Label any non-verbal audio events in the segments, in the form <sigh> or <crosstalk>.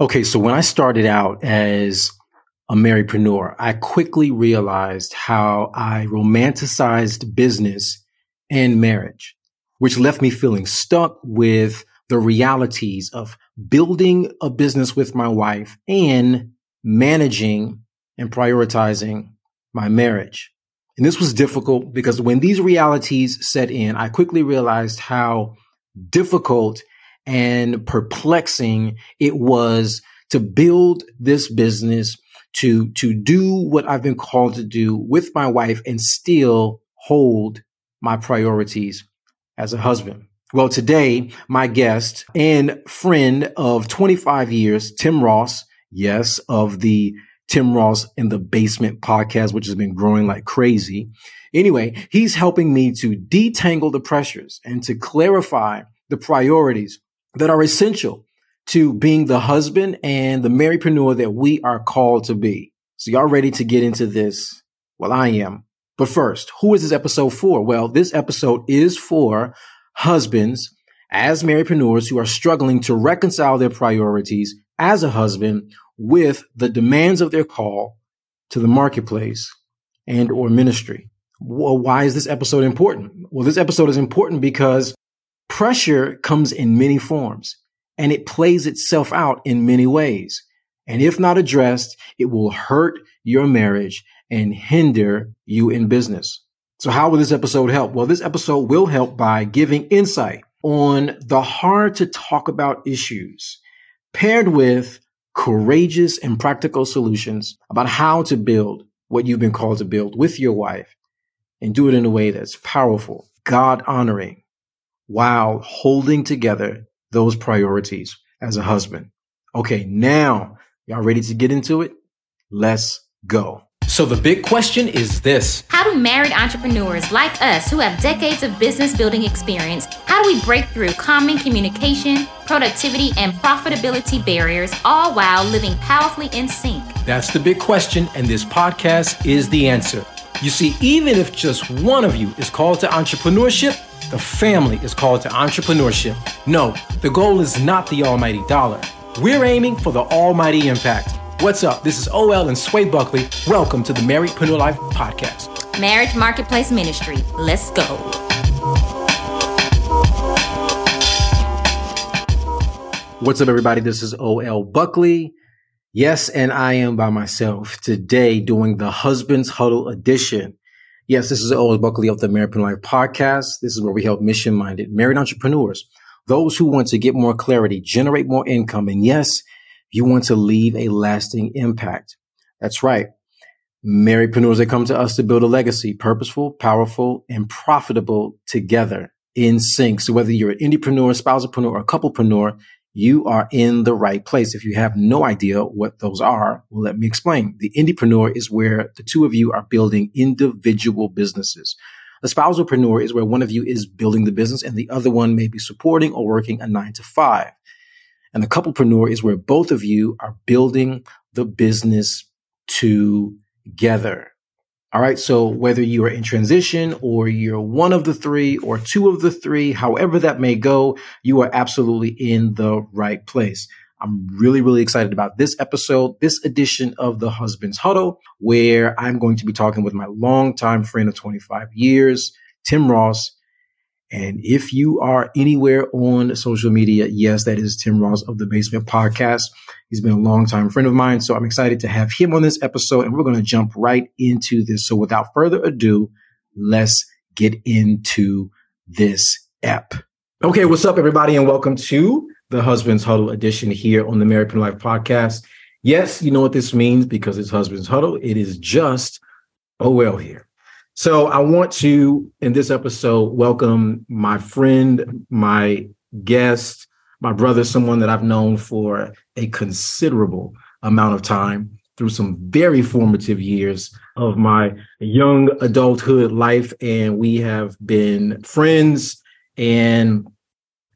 Okay, so when I started out as a marypreneur, I quickly realized how I romanticized business and marriage, which left me feeling stuck with the realities of building a business with my wife and managing and prioritizing my marriage. And this was difficult because when these realities set in, I quickly realized how difficult and perplexing it was to build this business, to, to do what I've been called to do with my wife and still hold my priorities as a husband. Well, today, my guest and friend of 25 years, Tim Ross, yes, of the Tim Ross in the Basement podcast, which has been growing like crazy. Anyway, he's helping me to detangle the pressures and to clarify the priorities that are essential to being the husband and the marypreneur that we are called to be. So y'all ready to get into this? Well, I am. But first, who is this episode for? Well, this episode is for husbands as marypreneurs who are struggling to reconcile their priorities as a husband with the demands of their call to the marketplace and or ministry. Well, why is this episode important? Well, this episode is important because pressure comes in many forms and it plays itself out in many ways. And if not addressed, it will hurt your marriage and hinder you in business. So how will this episode help? Well, this episode will help by giving insight on the hard to talk about issues paired with courageous and practical solutions about how to build what you've been called to build with your wife and do it in a way that's powerful, God honoring, while holding together those priorities as a husband. Okay, now y'all ready to get into it? Let's go. So the big question is this. How do married entrepreneurs like us who have decades of business building experience, how do we break through common communication, productivity, and profitability barriers all while living powerfully in sync? That's the big question and this podcast is the answer. You see, even if just one of you is called to entrepreneurship, the family is called to entrepreneurship. No, the goal is not the almighty dollar. We're aiming for the almighty impact. What's up? This is OL and Sway Buckley. Welcome to the Marypreneur Life Podcast. Marriage Marketplace Ministry. Let's go. What's up, everybody? This is OL Buckley. Yes, and I am by myself today doing the Husband's Huddle edition. Yes, this is OL Buckley of the Marypreneur Life Podcast. This is where we help mission minded married entrepreneurs, those who want to get more clarity, generate more income, and yes, you want to leave a lasting impact. That's right. Marypreneurs that come to us to build a legacy, purposeful, powerful, and profitable together in sync. So whether you're an indiepreneur, spousalpreneur, or a couplepreneur, you are in the right place. If you have no idea what those are, well, let me explain. The indiepreneur is where the two of you are building individual businesses. The spousalpreneur is where one of you is building the business and the other one may be supporting or working a nine to five. And the couplepreneur is where both of you are building the business together. All right. So whether you are in transition or you're one of the three or two of the three, however that may go, you are absolutely in the right place. I'm really, really excited about this episode, this edition of the Husband's Huddle, where I'm going to be talking with my longtime friend of 25 years, Tim Ross, and if you are anywhere on social media, yes, that is Tim Ross of the Basement Podcast. He's been a long-time friend of mine. So I'm excited to have him on this episode and we're going to jump right into this. So without further ado, let's get into this ep. Okay. What's up, everybody? And welcome to the Husband's Huddle edition here on the American Life Podcast. Yes, you know what this means because it's Husband's Huddle. It is just, oh, well, here. So I want to, in this episode, welcome my friend, my guest, my brother, someone that I've known for a considerable amount of time through some very formative years of my young adulthood life. And we have been friends. And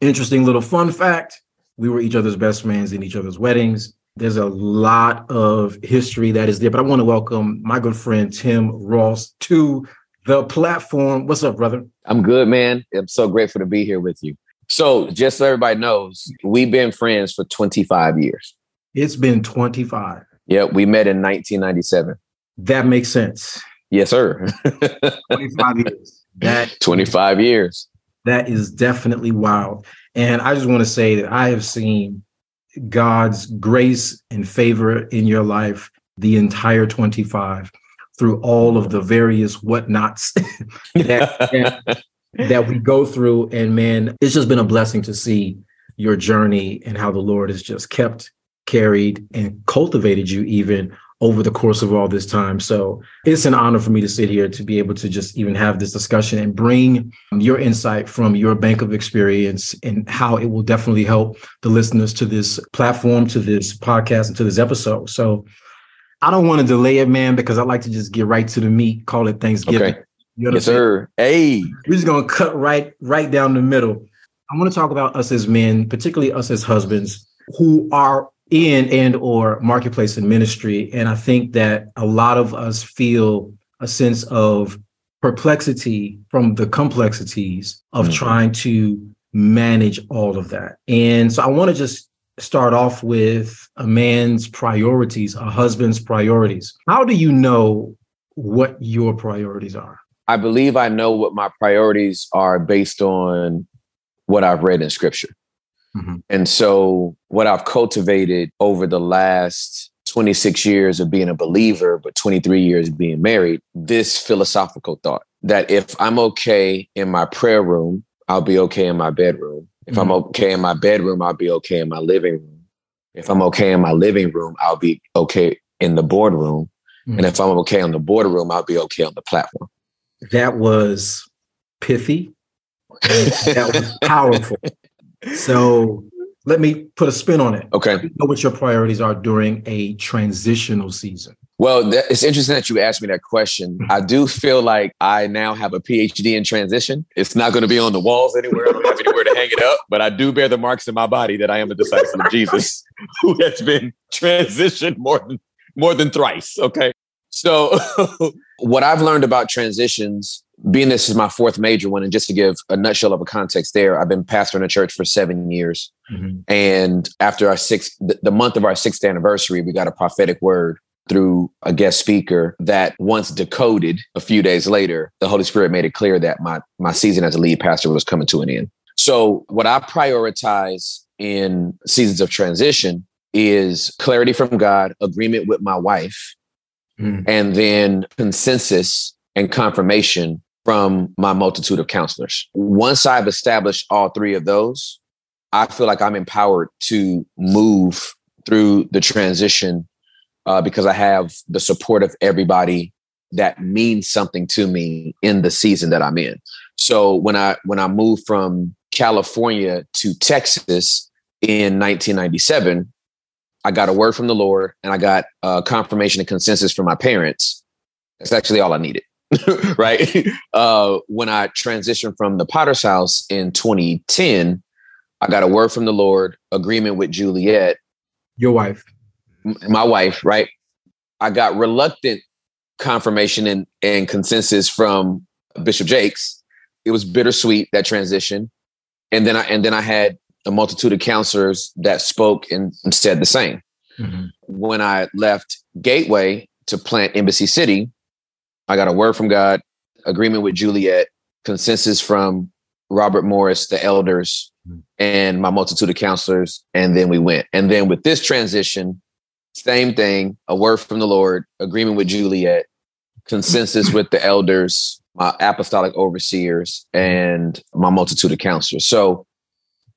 interesting little fun fact we were each other's best friends in each other's weddings. There's a lot of history that is there, but I want to welcome my good friend Tim Ross to the platform. What's up, brother? I'm good, man. I'm so grateful to be here with you. So, just so everybody knows, we've been friends for 25 years. It's been 25. Yeah, we met in 1997. That makes sense. Yes, sir. <laughs> 25 years. That 25 years. That is definitely wild. And I just want to say that I have seen God's grace and favor in your life the entire 25 through all of the various whatnots <laughs> that, that, that we go through. And man, it's just been a blessing to see your journey and how the Lord has just kept, carried, and cultivated you even over the course of all this time. So it's an honor for me to sit here to be able to just even have this discussion and bring your insight from your bank of experience and how it will definitely help the listeners to this platform, to this podcast, and to this episode. So I don't want to delay it, man, because I like to just get right to the meat, call it Thanksgiving. Okay. You know yes, sir. Hey. We're just gonna cut right, right down the middle. I want to talk about us as men, particularly us as husbands, who are in and or marketplace and ministry. And i think that a lot of us feel a sense of perplexity from the complexities of mm-hmm. trying to manage all of that. And so i want to just start off with a man's priorities a husband's priorities. How do you know what your priorities are? I believe i know what my priorities are based on what i've read in scripture Mm-hmm. And so, what I've cultivated over the last 26 years of being a believer, but 23 years of being married, this philosophical thought that if I'm okay in my prayer room, I'll be okay in my bedroom. If mm-hmm. I'm okay in my bedroom, I'll be okay in my living room. If I'm okay in my living room, I'll be okay in the boardroom. Mm-hmm. And if I'm okay on the boardroom, I'll be okay on the platform. That was pithy. that was powerful. <laughs> So let me put a spin on it. Okay. know what your priorities are during a transitional season. Well, that, it's interesting that you asked me that question. I do feel like I now have a PhD in transition. It's not going to be on the walls anywhere. I don't have anywhere to hang it up, but I do bear the marks in my body that I am a disciple of Jesus <laughs> who has been transitioned more than more than thrice. Okay. So <laughs> what I've learned about transitions being this is my fourth major one, and just to give a nutshell of a context there, I've been pastoring a church for seven years. Mm-hmm. And after our sixth, the month of our sixth anniversary, we got a prophetic word through a guest speaker that once decoded a few days later, the Holy Spirit made it clear that my, my season as a lead pastor was coming to an end. So, what I prioritize in seasons of transition is clarity from God, agreement with my wife, mm. and then consensus and confirmation from my multitude of counselors. Once I've established all three of those, I feel like I'm empowered to move through the transition uh, because I have the support of everybody that means something to me in the season that I'm in. So when I when I moved from California to Texas in 1997, I got a word from the Lord and I got a confirmation and consensus from my parents. That's actually all I needed. <laughs> right? Uh, when I transitioned from the Potter's House in 2010, I got a word from the Lord, agreement with Juliet. Your wife. M- my wife, right? I got reluctant confirmation and, and consensus from Bishop Jakes. It was bittersweet, that transition. And then I and then I had a multitude of counselors that spoke and, and said the same. Mm-hmm. When I left Gateway to plant Embassy City, I got a word from God, agreement with Juliet, consensus from Robert Morris, the elders, hmm. and my multitude of counselors. And then we went. And then with this transition, same thing, a word from the Lord, agreement with Juliet, consensus with the elders, my apostolic overseers, and my multitude of counselors. So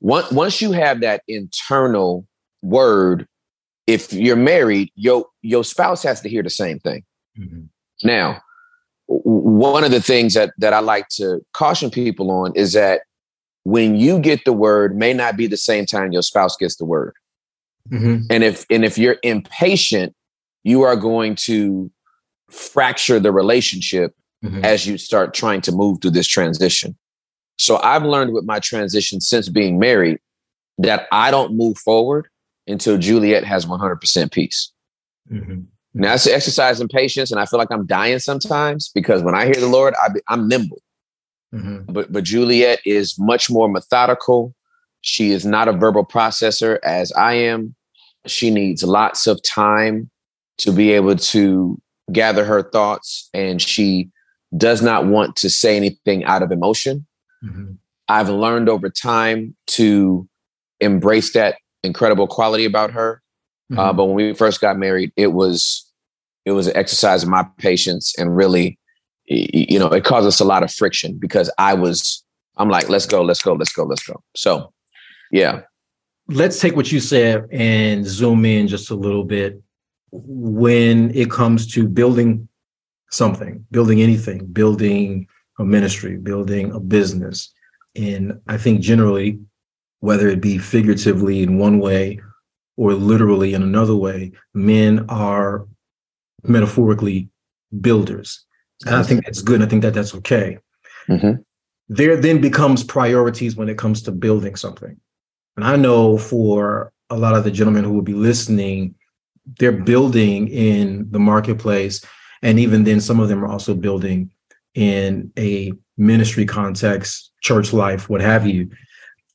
once once you have that internal word, if you're married, your your spouse has to hear the same thing. Mm-hmm. Now, one of the things that that I like to caution people on is that when you get the word may not be the same time your spouse gets the word. Mm-hmm. And if and if you're impatient, you are going to fracture the relationship mm-hmm. as you start trying to move through this transition. So I've learned with my transition since being married that I don't move forward until Juliet has 100% peace. Mm-hmm. Now that's exercise in patience, and I feel like I'm dying sometimes because when I hear the Lord, I, am nimble. Mm-hmm. But but Juliet is much more methodical. She is not a verbal processor as I am. She needs lots of time to be able to gather her thoughts, and she does not want to say anything out of emotion. Mm-hmm. I've learned over time to embrace that incredible quality about her. Uh, mm-hmm. Uh, but when we first got married, it was it was an exercise of my patience and really, you know, it caused us a lot of friction because I was I'm like, let's go, let's go, let's go, let's go. So, yeah. Let's take what you said and zoom in just a little bit when it comes to building something, building anything, building a ministry, building a business. And I think generally, whether it be figuratively in one way or literally in another way, men are metaphorically builders. And I think that's good. I think that that's okay. Mm-hmm. There then becomes priorities when it comes to building something. And I know for a lot of the gentlemen who will be listening, they're building in the marketplace and even then some of them are also building in a ministry context church life what have you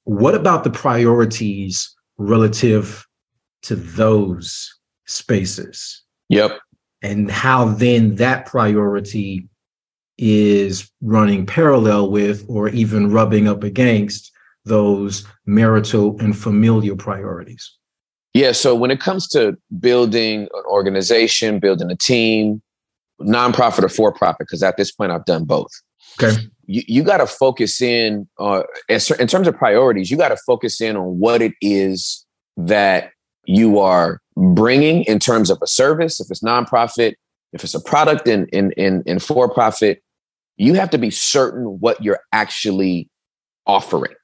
what about the priorities relative to those spaces yep and how then that priority is running parallel with or even rubbing up against those marital and familial priorities yeah so when it comes to building an organization building a team nonprofit or for profit because at this point I've done both. Okay. You, you got to focus in uh, in terms of priorities. You got to focus in on what it is that you are bringing in terms of a service. If it's nonprofit, if it's a product in in in, in for profit, you have to be certain what you're actually offering.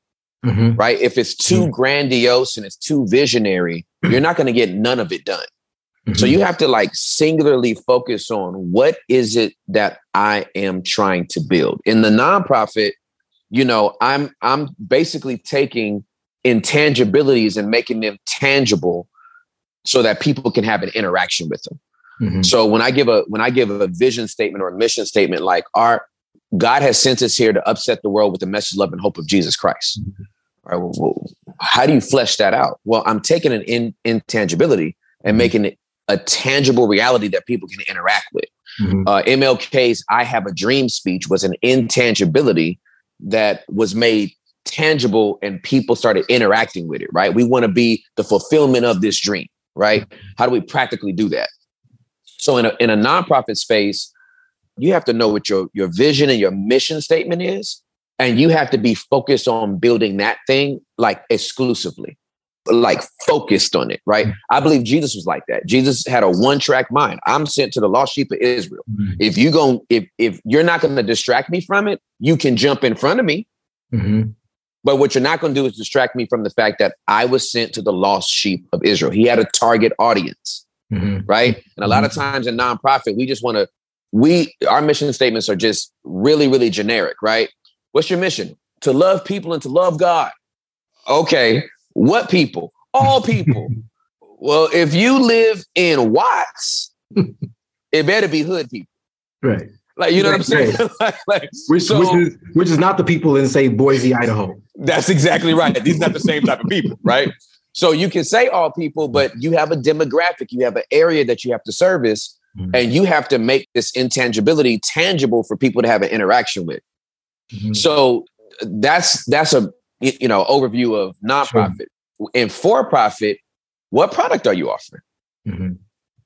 Mm-hmm. Right. If it's too mm-hmm. grandiose and it's too visionary, you're not going to get none of it done. Mm-hmm. So you have to like singularly focus on what is it that I am trying to build. In the nonprofit, you know, I'm I'm basically taking intangibilities and making them tangible so that people can have an interaction with them. Mm-hmm. So when I give a when I give a vision statement or a mission statement like our God has sent us here to upset the world with the message, love, and hope of Jesus Christ. Mm-hmm. All right, well, how do you flesh that out? Well, I'm taking an in, intangibility and mm-hmm. making it a tangible reality that people can interact with. Mm-hmm. Uh, MLK's I Have a Dream speech was an intangibility that was made tangible and people started interacting with it, right? We want to be the fulfillment of this dream, right? How do we practically do that? So in a, in a nonprofit space, you have to know what your, your vision and your mission statement is. And you have to be focused on building that thing like exclusively like focused on it, right? I believe Jesus was like that. Jesus had a one track mind. I'm sent to the lost sheep of Israel. Mm-hmm. If you go, if if you're not going to distract me from it, you can jump in front of me. Mm-hmm. But what you're not going to do is distract me from the fact that I was sent to the lost sheep of Israel. He had a target audience, mm-hmm. right? And a lot of mm-hmm. times in nonprofit, we just want to. We our mission statements are just really, really generic, right? What's your mission? To love people and to love God. Okay, what people? All people. <laughs> well, if you live in Watts, it better be hood people. Right. Like you know what I'm saying? <laughs> like, like, which, so, which, is, which is not the people in say Boise, Idaho. That's exactly right. These are not the same type of people, right? So you can say all people, but you have a demographic, you have an area that you have to service, mm-hmm. and you have to make this intangibility tangible for people to have an interaction with. Mm-hmm. So that's that's a you know overview of nonprofit sure. and for profit what product are you offering mm-hmm.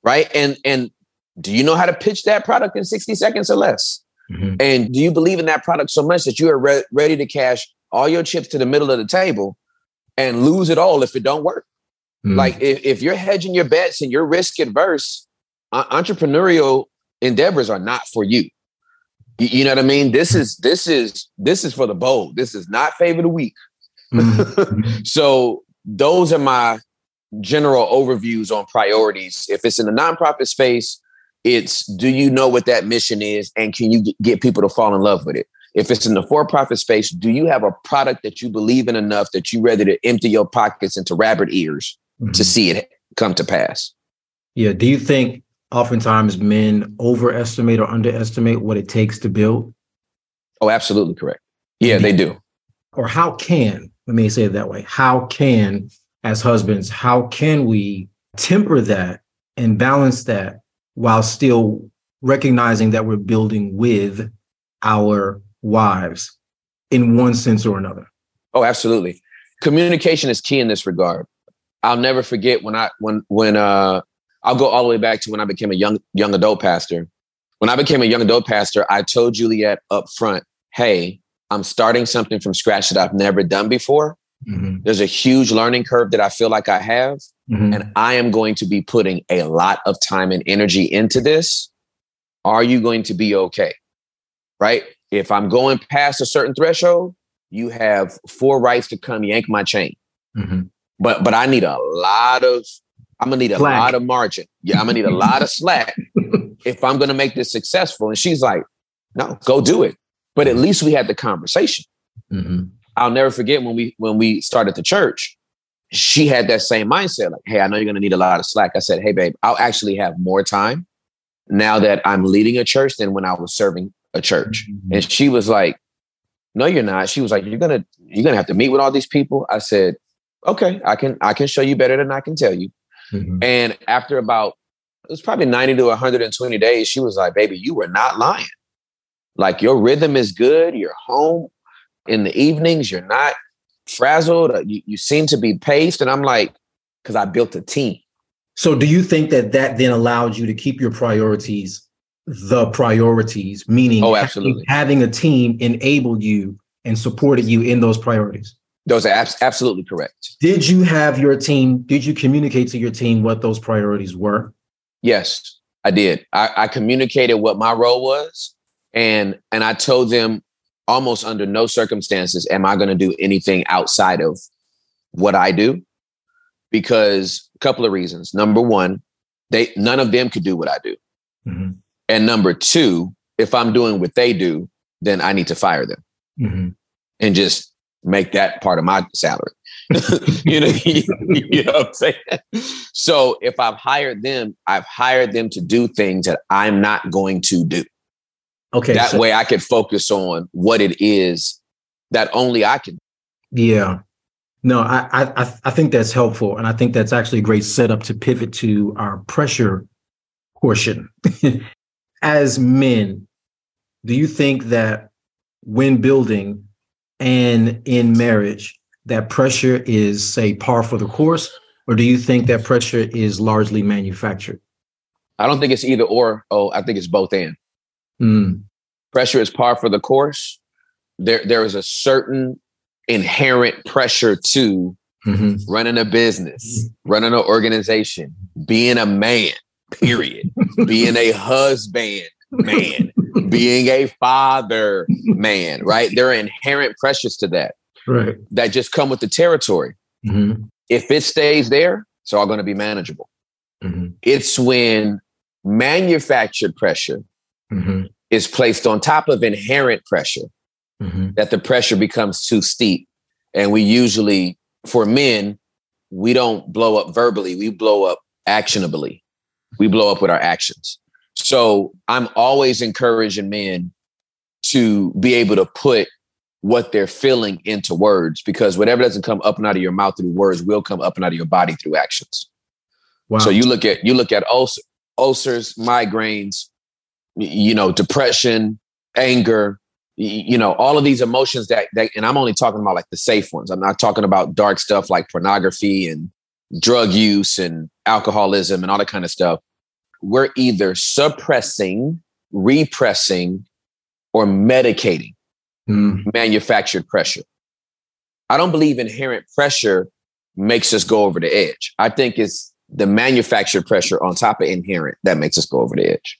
right and and do you know how to pitch that product in 60 seconds or less mm-hmm. and do you believe in that product so much that you are re- ready to cash all your chips to the middle of the table and lose it all if it don't work mm-hmm. like if, if you're hedging your bets and you're risk adverse uh, entrepreneurial endeavors are not for you you know what I mean? This is this is this is for the bold. This is not favor the weak. Mm-hmm. <laughs> so those are my general overviews on priorities. If it's in the nonprofit space, it's do you know what that mission is and can you get people to fall in love with it? If it's in the for-profit space, do you have a product that you believe in enough that you ready to empty your pockets into rabbit ears mm-hmm. to see it come to pass? Yeah. Do you think oftentimes men overestimate or underestimate what it takes to build? Oh, absolutely correct. Yeah, they do. Or how can, let me say it that way, how can, as husbands, how can we temper that and balance that while still recognizing that we're building with our wives in one sense or another? Oh, absolutely. Communication is key in this regard. I'll never forget when I when when uh I'll go all the way back to when I became a young young adult pastor. When I became a young adult pastor, I told Juliet up front, "Hey, I'm starting something from scratch that I've never done before. Mm-hmm. There's a huge learning curve that I feel like I have, mm-hmm. and I am going to be putting a lot of time and energy into this. Are you going to be okay? Right? If I'm going past a certain threshold, you have four rights to come yank my chain. Mm-hmm. But but I need a lot of I'm gonna need a slack. lot of margin. Yeah, I'm gonna need a lot of <laughs> slack if I'm gonna make this successful. And she's like, no, go do it. But at least we had the conversation. Mm-hmm. I'll never forget when we when we started the church. She had that same mindset, like, "Hey, I know you're gonna need a lot of slack." I said, "Hey, babe, I'll actually have more time now that I'm leading a church than when I was serving a church." Mm-hmm. And she was like, "No, you're not." She was like, "You're gonna you're gonna have to meet with all these people." I said, "Okay, I can I can show you better than I can tell you." Mm-hmm. And after about it was probably 90 to 120 days, she was like, "Baby, you were not lying. Like your rhythm is good. You're home in the evenings. You're not frazzled. You, you seem to be paced." And I'm like, "Because I built a team." So, do you think that that then allowed you to keep your priorities the priorities? Meaning, oh, absolutely, having, having a team enabled you and supported you in those priorities. Those are abs- absolutely correct. Did you have your team? Did you communicate to your team what those priorities were? Yes, I did. I, I communicated what my role was, and and I told them almost under no circumstances am I going to do anything outside of what I do, because a couple of reasons. Number one, they none of them could do what I do, mm-hmm. and number two, if I'm doing what they do, then I need to fire them mm-hmm. and just make that part of my salary. <laughs> you know, <laughs> you, you, know what I'm saying? So if I've hired them, I've hired them to do things that I'm not going to do. Okay. That so, way I can focus on what it is that only I can. Yeah. No, I, I I think that's helpful. And I think that's actually a great setup to pivot to our pressure portion. <laughs> As men, do you think that when building and in marriage that pressure is say par for the course or do you think that pressure is largely manufactured i don't think it's either or oh i think it's both and mm. pressure is par for the course there there is a certain inherent pressure to mm-hmm. running a business running an organization being a man period <laughs> being a husband man being a father man, right? There are inherent pressures to that. Right. That just come with the territory. Mm-hmm. If it stays there, it's all going to be manageable. Mm-hmm. It's when manufactured pressure mm-hmm. is placed on top of inherent pressure mm-hmm. that the pressure becomes too steep. And we usually, for men, we don't blow up verbally, we blow up actionably. We blow up with our actions. So I'm always encouraging men to be able to put what they're feeling into words because whatever doesn't come up and out of your mouth through words will come up and out of your body through actions. Wow. So you look at you look at ulcer, ulcers, migraines, you know, depression, anger, you know, all of these emotions that, that and I'm only talking about like the safe ones. I'm not talking about dark stuff like pornography and drug use and alcoholism and all that kind of stuff we're either suppressing, repressing, or medicating mm. manufactured pressure. I don't believe inherent pressure makes us go over the edge. I think it's the manufactured pressure on top of inherent that makes us go over the edge.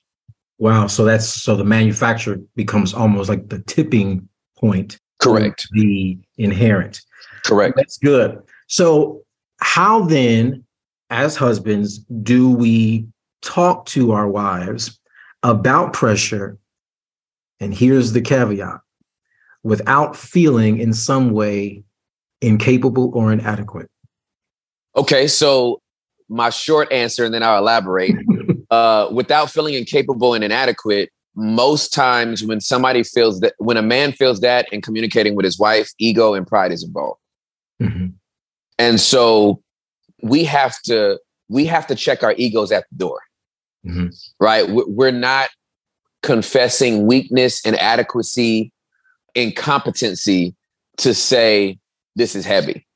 Wow. So that's so the manufacturer becomes almost like the tipping point. Correct. The inherent. Correct. That's good. So, how then, as husbands, do we talk to our wives about pressure, and here's the caveat without feeling in some way incapable or inadequate? Okay, so my short answer, and then I'll elaborate. Uh, without feeling incapable and inadequate, most times when somebody feels that, when a man feels that in communicating with his wife, ego and pride is involved. Mm-hmm. And so we have to we have to check our egos at the door. Mm-hmm. Right? We're not confessing weakness, inadequacy, incompetency to say this is heavy.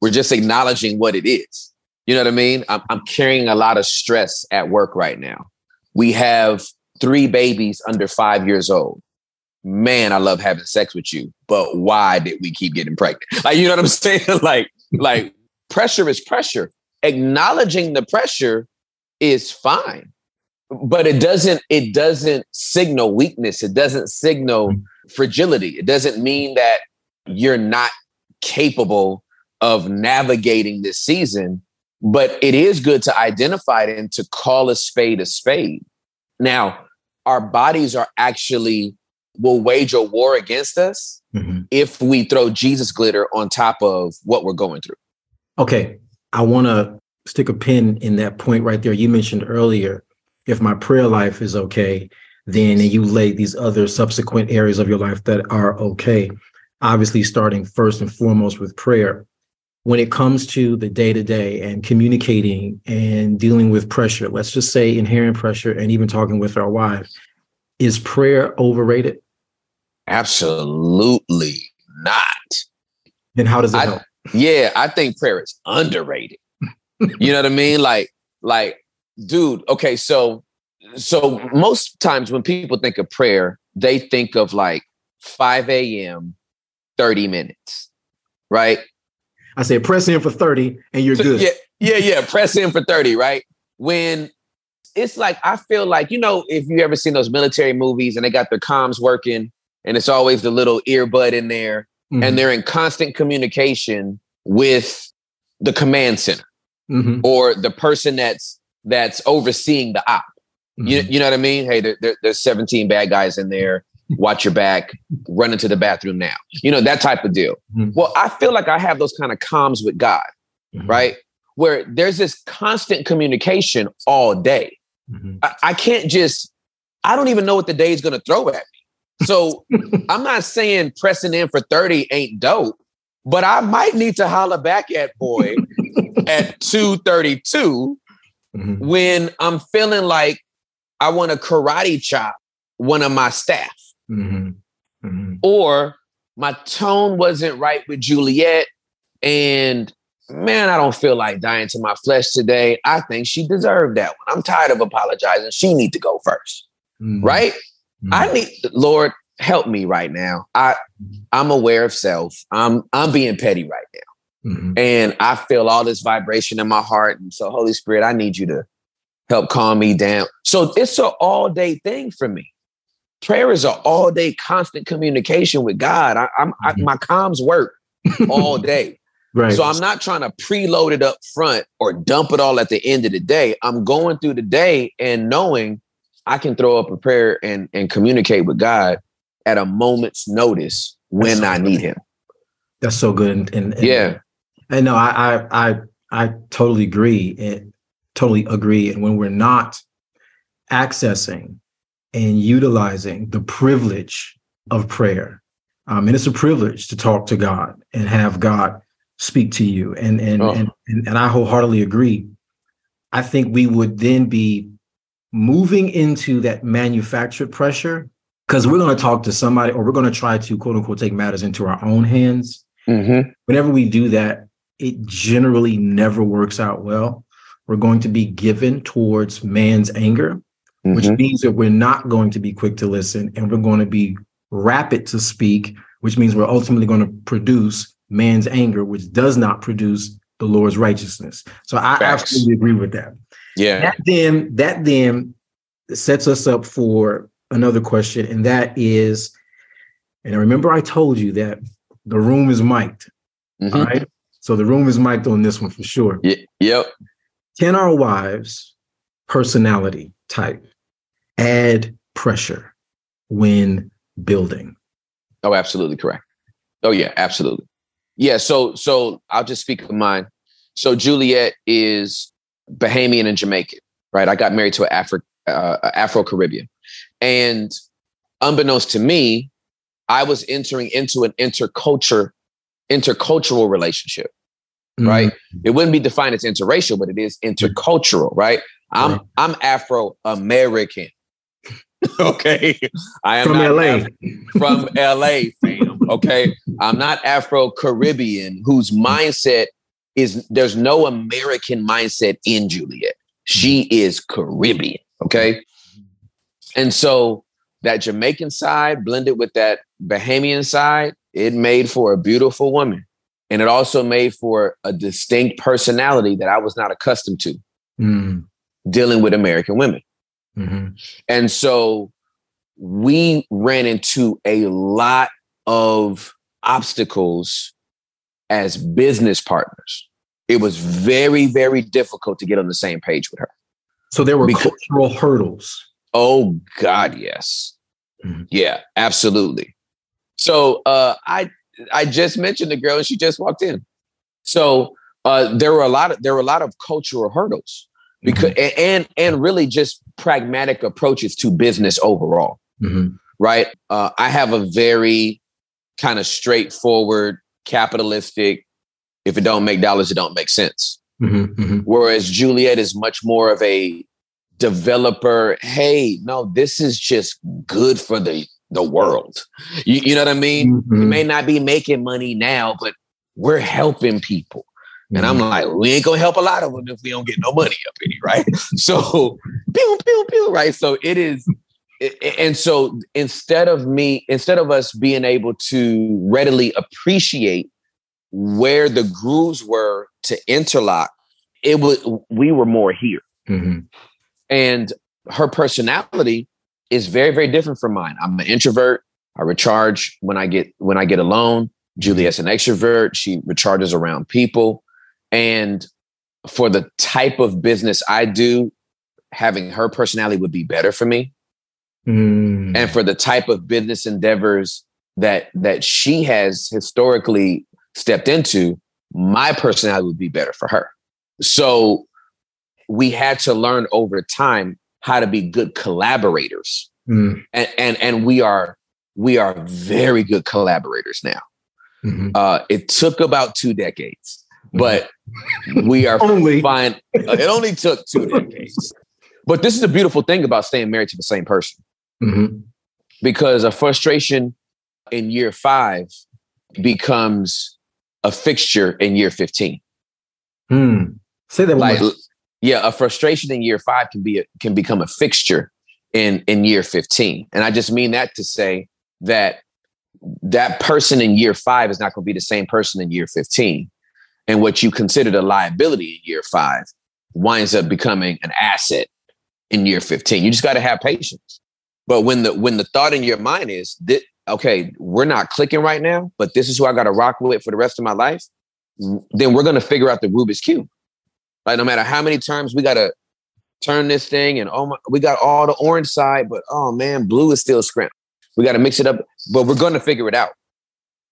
We're just acknowledging what it is. You know what I mean? I'm, I'm carrying a lot of stress at work right now. We have three babies under five years old. Man, I love having sex with you, but why did we keep getting pregnant? <laughs> Like, you know what I'm <laughs> saying? like, like pressure is pressure. Acknowledging the pressure is fine, but it doesn't. It doesn't signal weakness. It doesn't signal fragility. It doesn't mean that you're not capable of navigating this season. But it is good to identify it and to call a spade a spade. Now, our bodies are actually will wage a war against us mm-hmm. if we throw Jesus glitter on top of what we're going through. Okay. I want to stick a pin in that point right there. You mentioned earlier if my prayer life is okay, then you lay these other subsequent areas of your life that are okay. Obviously, starting first and foremost with prayer. When it comes to the day to day and communicating and dealing with pressure, let's just say inherent pressure and even talking with our wife, is prayer overrated? Absolutely not. Then how does it I, help? Yeah, I think prayer is underrated. you know what I mean? Like, like, dude, okay, so so most times when people think of prayer, they think of like 5 a.m., 30 minutes, right? I say press in for 30 and you're so, good. Yeah, yeah, yeah. Press in for 30, right? When it's like I feel like, you know, if you ever seen those military movies and they got their comms working and it's always the little earbud in there mm-hmm. and they're in constant communication with the command center mm-hmm. or the person that's that's overseeing the op. Mm-hmm. You, you know what I mean? Hey, there, there, there's 17 bad guys in there. Watch your back. Run into the bathroom now. You know that type of deal. Mm-hmm. Well, I feel like I have those kind of comms with God, mm-hmm. right? Where there's this constant communication all day. Mm-hmm. I, I can't just. I don't even know what the day is going to throw at me. So <laughs> I'm not saying pressing in for 30 ain't dope, but I might need to holler back at boy <laughs> at 232 mm-hmm. when I'm feeling like I want to karate chop one of my staff. Mm-hmm. Mm-hmm. Or my tone wasn't right with Juliet and man, I don't feel like dying to my flesh today. I think she deserved that one. I'm tired of apologizing. She need to go 1st mm-hmm. right? Mm-hmm. I need Lord help me right now. I. I'm aware of self. I'm I'm being petty right now. Mm-hmm. And I feel all this vibration in my heart. And so, Holy Spirit, I need you to help calm me down. So it's an all day thing for me. Prayer is an all day constant communication with God. I, am mm-hmm. my comms work all <laughs> day. right. So I'm not trying to preload it up front or dump it all at the end of the day. I'm going through the day and knowing I can throw up a prayer and, and communicate with God at a moment's notice when so I need Him. That's so good. And, and, and yeah, and no, I, I, I, I totally agree. And totally agree. And when we're not accessing and utilizing the privilege of prayer, um, and it's a privilege to talk to God and have God speak to you. And and, oh. and and and I wholeheartedly agree. I think we would then be moving into that manufactured pressure because we're going to talk to somebody or we're going to try to quote unquote take matters into our own hands. Mm-hmm. Whenever we do that, it generally never works out well. We're going to be given towards man's anger, mm-hmm. which means that we're not going to be quick to listen and we're going to be rapid to speak, which means we're ultimately going to produce man's anger, which does not produce the Lord's righteousness. So I Facts. absolutely agree with that. Yeah. That then that then sets us up for another question, and that is, and I remember I told you that the room is mic'd. Mm-hmm. All right. So the room is mic'd on this one for sure. Y- yep. Can our wives' personality type add pressure when building? Oh, absolutely correct. Oh yeah, absolutely. Yeah. So so I'll just speak of mine. So Juliet is Bahamian and Jamaican, right? I got married to an Afro uh, Afro Caribbean, and unbeknownst to me, I was entering into an interculture intercultural relationship. Mm-hmm. right? It wouldn't be defined as interracial, but it is intercultural, right? I'm right. I'm Afro American. <laughs> okay, I am from LA. Af- from LA, fam. Okay, I'm not Afro Caribbean, whose mindset is there's no American mindset in Juliet. She is Caribbean. Okay, and so that Jamaican side blended with that Bahamian side, it made for a beautiful woman. And it also made for a distinct personality that I was not accustomed to mm. dealing with American women. Mm-hmm. And so we ran into a lot of obstacles as business partners. It was very, very difficult to get on the same page with her. So there were because, cultural hurdles. Oh God, yes. Mm-hmm. Yeah, absolutely. So uh, I I just mentioned the girl and she just walked in. So uh, there were a lot of there were a lot of cultural hurdles because mm-hmm. and and really just pragmatic approaches to business overall. Mm-hmm. Right. Uh, I have a very kind of straightforward capitalistic. If it don't make dollars, it don't make sense. Mm-hmm. mm-hmm. Whereas Juliet is much more of a developer, hey, no, this is just good for the the world. You, you know what I mean? Mm-hmm. We may not be making money now, but we're helping people. And I'm mm-hmm. like, we ain't gonna help a lot of them if we don't get no money up in here, right? <laughs> so, pew, pew, pew, right? So it is, and so instead of me, instead of us being able to readily appreciate where the grooves were to interlock, it was we were more here. Mm-hmm. And her personality is very, very different from mine. I'm an introvert. I recharge when I get when I get alone. Juliet's an extrovert. She recharges around people. And for the type of business I do, having her personality would be better for me. Mm. And for the type of business endeavors that that she has historically stepped into, my personality would be better for her. So we had to learn over time how to be good collaborators. Mm. And, and and we are we are very good collaborators now. Mm-hmm. Uh, it took about two decades, but we are <laughs> only fine. It only took two decades. But this is a beautiful thing about staying married to the same person. Mm-hmm. Because a frustration in year five becomes a fixture in year 15. Hmm. Say that like, yeah, a frustration in year five can be a, can become a fixture in in year 15. And I just mean that to say that that person in year five is not going to be the same person in year 15. And what you considered a liability in year five winds up becoming an asset in year 15. You just got to have patience. But when the when the thought in your mind is that okay, we're not clicking right now, but this is who I got to rock with for the rest of my life, then we're going to figure out the Rubik's cube. Like no matter how many times we gotta turn this thing and oh my, we got all the orange side, but oh man, blue is still scrimp. We got to mix it up, but we're going to figure it out.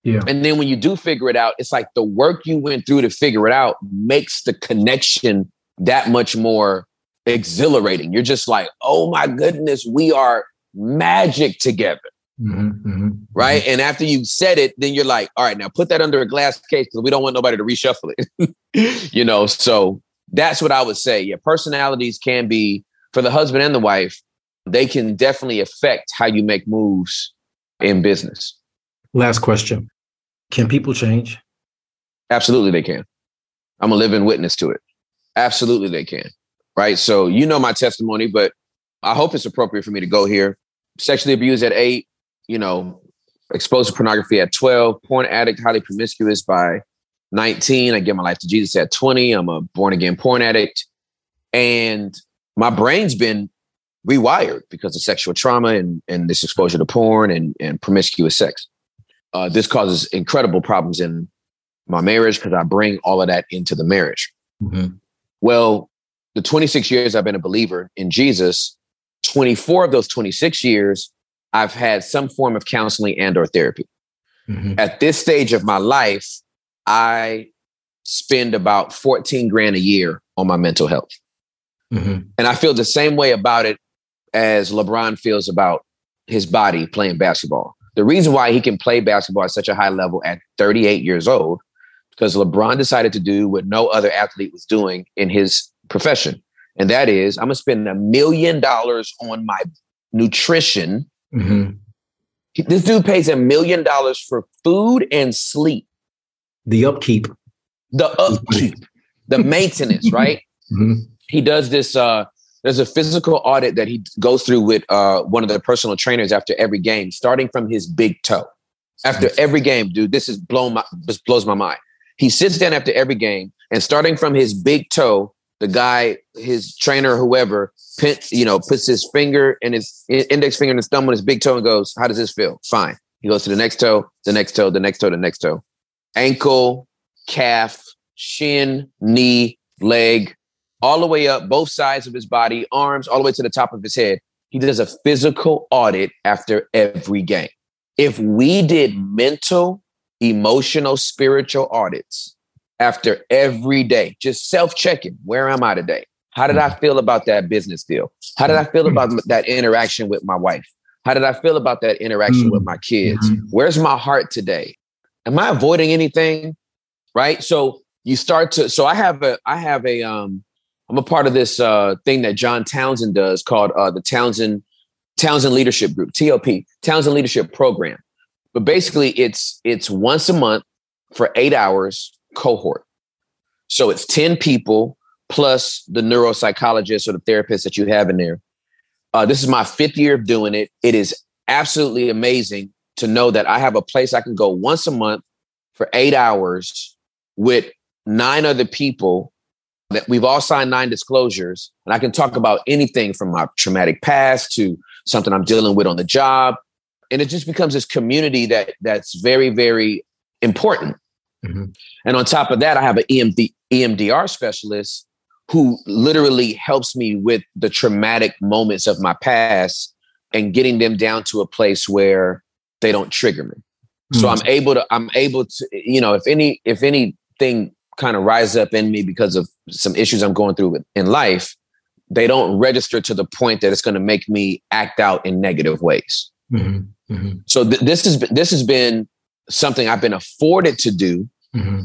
Yeah. And then when you do figure it out, it's like the work you went through to figure it out makes the connection that much more exhilarating. You're just like, oh my goodness, we are magic together. Mm-hmm, mm-hmm, right. Mm-hmm. And after you said it, then you're like, all right, now put that under a glass case because we don't want nobody to reshuffle it. <laughs> you know, so that's what I would say. Yeah, personalities can be for the husband and the wife, they can definitely affect how you make moves in business. Last question. Can people change? Absolutely they can. I'm a living witness to it. Absolutely they can. Right? So you know my testimony, but I hope it's appropriate for me to go here. Sexually abused at 8, you know, exposed to pornography at 12, porn addict, highly promiscuous by 19. I give my life to Jesus at 20. I'm a born again porn addict. And my brain's been rewired because of sexual trauma and, and this exposure to porn and, and promiscuous sex. Uh, this causes incredible problems in my marriage because I bring all of that into the marriage. Mm-hmm. Well, the 26 years I've been a believer in Jesus, 24 of those 26 years, I've had some form of counseling and or therapy. Mm-hmm. At this stage of my life, I spend about 14 grand a year on my mental health. Mm-hmm. And I feel the same way about it as LeBron feels about his body playing basketball. The reason why he can play basketball at such a high level at 38 years old, because LeBron decided to do what no other athlete was doing in his profession. And that is, I'm going to spend a million dollars on my nutrition. Mm-hmm. This dude pays a million dollars for food and sleep. The upkeep. The upkeep, the maintenance, <laughs> right? Mm-hmm. He does this. Uh, there's a physical audit that he goes through with uh, one of the personal trainers after every game, starting from his big toe. After every game, dude, this is blown my this blows my mind. He sits down after every game and starting from his big toe, the guy, his trainer, whoever, you know, puts his finger and his index finger and his thumb on his big toe and goes, "How does this feel?" Fine. He goes to the next toe, the next toe, the next toe, the next toe, ankle, calf, shin, knee, leg, all the way up, both sides of his body, arms, all the way to the top of his head. He does a physical audit after every game. If we did mental, emotional, spiritual audits after every day, just self checking, where am I today? How did I feel about that business deal? How did I feel about that interaction with my wife? How did I feel about that interaction with my kids? Mm-hmm. Where's my heart today? Am I avoiding anything? Right. So you start to, so I have a, I have a, um, I'm a part of this uh, thing that John Townsend does called uh, the Townsend Townsend Leadership Group, TOP, Townsend Leadership Program. But basically, it's it's once a month for eight hours cohort. So it's ten people plus the neuropsychologist or the therapist that you have in there. Uh, this is my fifth year of doing it. It is absolutely amazing to know that I have a place I can go once a month for eight hours with nine other people that we've all signed nine disclosures and I can talk about anything from my traumatic past to something I'm dealing with on the job. And it just becomes this community that that's very, very important. Mm-hmm. And on top of that, I have an EMD, EMDR specialist who literally helps me with the traumatic moments of my past and getting them down to a place where they don't trigger me. Mm-hmm. So I'm able to, I'm able to, you know, if any, if anything kind of rise up in me because of some issues I'm going through in life, they don't register to the point that it's going to make me act out in negative ways. Mm-hmm. Mm-hmm. So th- this is this has been something I've been afforded to do mm-hmm.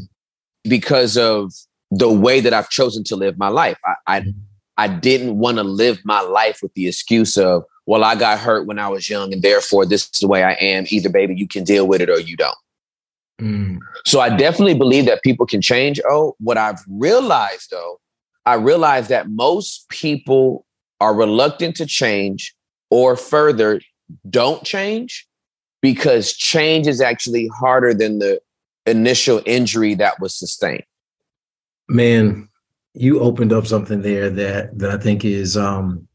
because of the way that I've chosen to live my life. I I, mm-hmm. I didn't want to live my life with the excuse of well, I got hurt when I was young, and therefore this is the way I am. Either baby, you can deal with it or you don't. Mm. So I definitely believe that people can change. Oh, what I've realized though, I realized that most people are reluctant to change or further don't change because change is actually harder than the initial injury that was sustained. Man, you opened up something there that that I think is um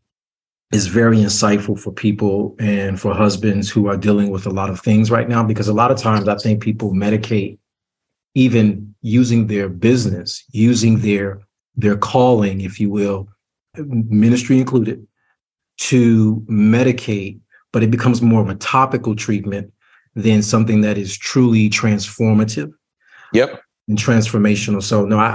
is very insightful for people and for husbands who are dealing with a lot of things right now because a lot of times I think people medicate even using their business, using their their calling, if you will, ministry included, to medicate, but it becomes more of a topical treatment than something that is truly transformative. Yep. And transformational. So no, I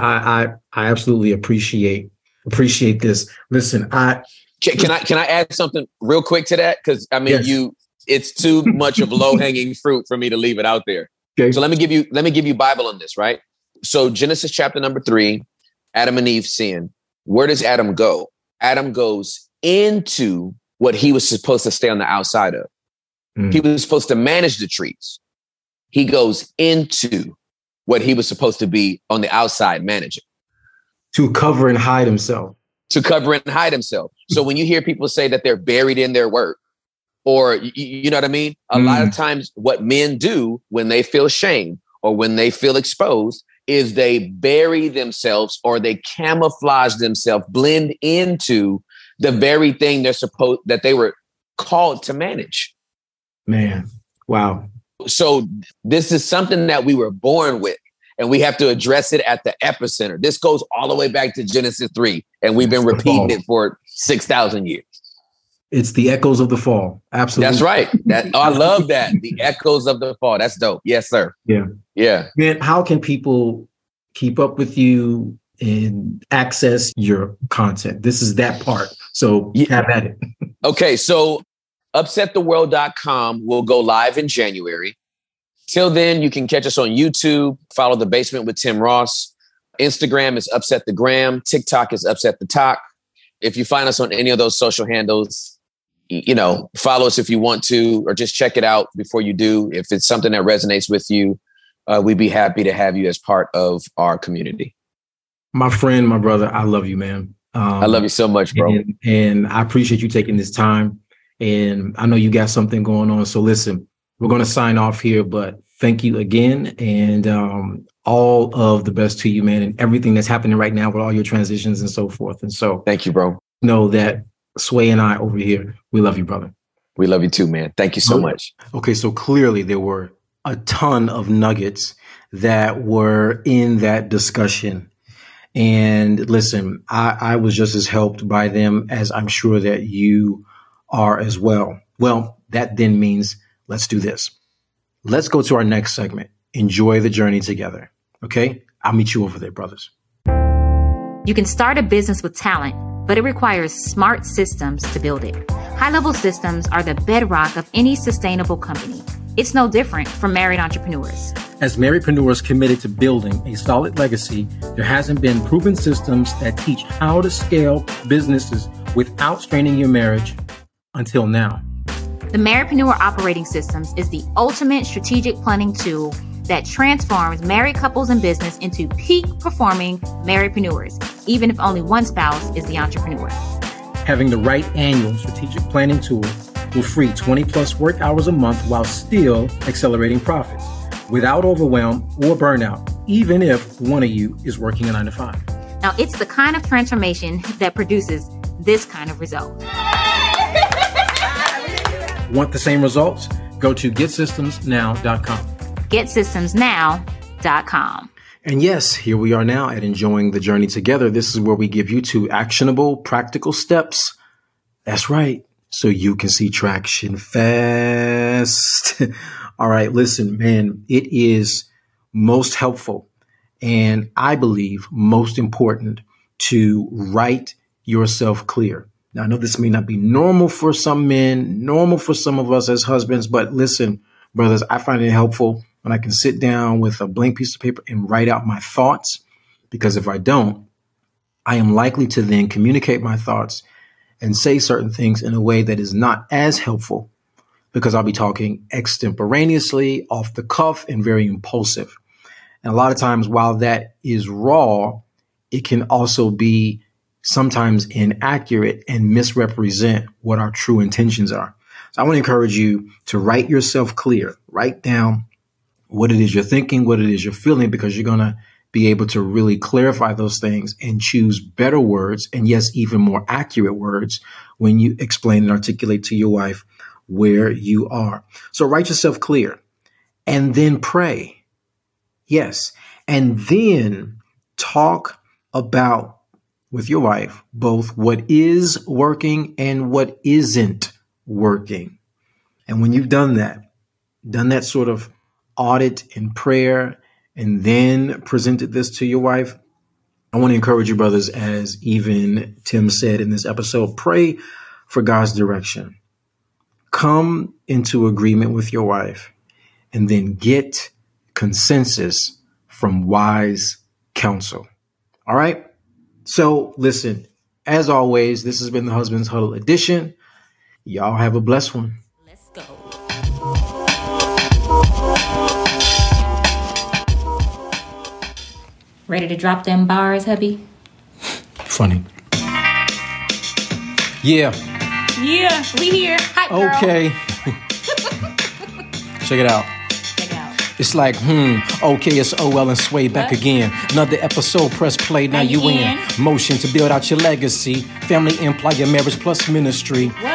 I I absolutely appreciate appreciate this. Listen, I can, can I can I add something real quick to that? Because I mean, yes. you it's too much of low hanging <laughs> fruit for me to leave it out there. Okay. So let me give you let me give you Bible on this, right? So Genesis chapter number three, Adam and Eve sin. Where does Adam go? Adam goes into what he was supposed to stay on the outside of. Mm. He was supposed to manage the trees. He goes into what he was supposed to be on the outside managing. To cover and hide himself to cover and hide himself. So when you hear people say that they're buried in their work, or you, you know what I mean? A mm. lot of mm. times, what men do when they feel shame or when they feel exposed is they bury themselves or they camouflage themselves, blend into the very thing they're supposed that they were called to manage. Man, wow. So this is something that we were born with and we have to address it at the epicenter. This goes all the way back to Genesis 3, and we've been repeating it for 6,000 years. It's the echoes of the fall. Absolutely. That's right. That <laughs> oh, I love that. The echoes of the fall. That's dope. Yes, sir. Yeah. Yeah. Man, how can people keep up with you and access your content? This is that part. So yeah. have at it. <laughs> okay. So upsettheworld.com will go live in January. Till then, you can catch us on YouTube, follow the basement with Tim Ross. Instagram is Upset the Gram, TikTok is Upset the Talk. If you find us on any of those social handles, you know, follow us if you want to, or just check it out before you do. If it's something that resonates with you, uh, we'd be happy to have you as part of our community. My friend, my brother, I love you, man. Um, I love you so much, bro. And, and I appreciate you taking this time. And I know you got something going on. So listen, we're going to sign off here, but thank you again. And um, all of the best to you, man, and everything that's happening right now with all your transitions and so forth. And so thank you, bro. Know that Sway and I over here, we love you, brother. We love you too, man. Thank you so much. Okay, so clearly there were a ton of nuggets that were in that discussion. And listen, I, I was just as helped by them as I'm sure that you are as well. Well, that then means let's do this. Let's go to our next segment. Enjoy the journey together. Okay? I'll meet you over there, brothers. You can start a business with talent, but it requires smart systems to build it. High level systems are the bedrock of any sustainable company. It's no different from married entrepreneurs. As marriedpreneurs committed to building a solid legacy, there hasn't been proven systems that teach how to scale businesses without straining your marriage until now. The Marriedpreneur Operating Systems is the ultimate strategic planning tool that transforms married couples and business into peak performing marriedpreneurs, even if only one spouse is the entrepreneur. Having the right annual strategic planning tool will free 20 plus work hours a month while still accelerating profits without overwhelm or burnout, even if one of you is working a nine to five. Now, it's the kind of transformation that produces this kind of result. Want the same results? Go to getsystemsnow.com. Getsystemsnow.com. And yes, here we are now at enjoying the journey together. This is where we give you two actionable, practical steps. That's right so you can see traction fast. <laughs> All right, listen, man, it is most helpful and I believe most important to write yourself clear. Now, I know this may not be normal for some men, normal for some of us as husbands, but listen, brothers, I find it helpful when I can sit down with a blank piece of paper and write out my thoughts. Because if I don't, I am likely to then communicate my thoughts and say certain things in a way that is not as helpful because I'll be talking extemporaneously, off the cuff, and very impulsive. And a lot of times, while that is raw, it can also be sometimes inaccurate and misrepresent what our true intentions are. So I want to encourage you to write yourself clear, write down what it is you're thinking, what it is you're feeling, because you're going to be able to really clarify those things and choose better words and yes, even more accurate words when you explain and articulate to your wife where you are. So write yourself clear and then pray. Yes. And then talk about with your wife both what is working and what isn't working. And when you've done that, done that sort of audit in prayer and then presented this to your wife, I want to encourage you, brothers, as even Tim said in this episode, pray for God's direction. Come into agreement with your wife and then get consensus from wise counsel. All right. So listen, as always, this has been the Husband's Huddle edition. Y'all have a blessed one. Let's go. Ready to drop them bars, hubby? Funny. Yeah. Yeah, we here. Hi, girl. Okay. <laughs> Check it out. It's like, hmm, okay, it's OL and Sway back what? again. Another episode, press play, now, you in. Motion to build out your legacy. Family, employer, marriage plus ministry.